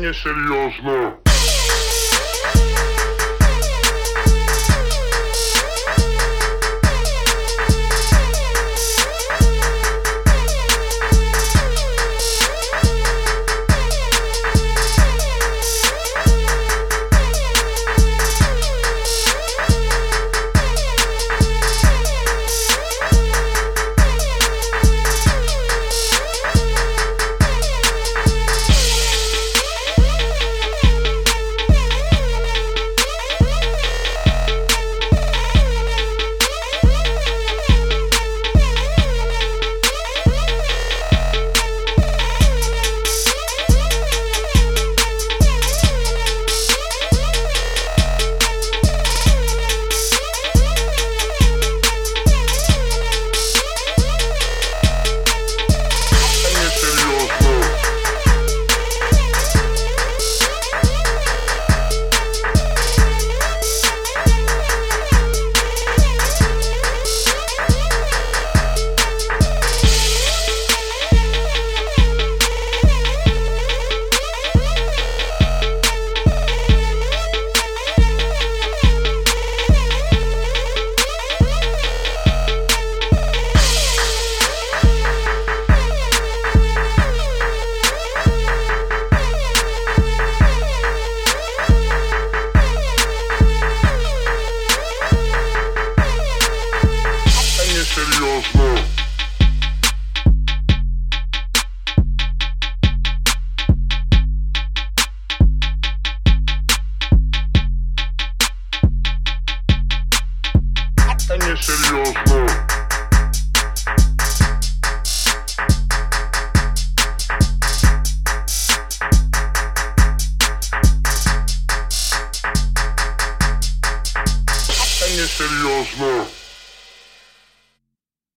несерьезно. Несерьезно. Несерьезно.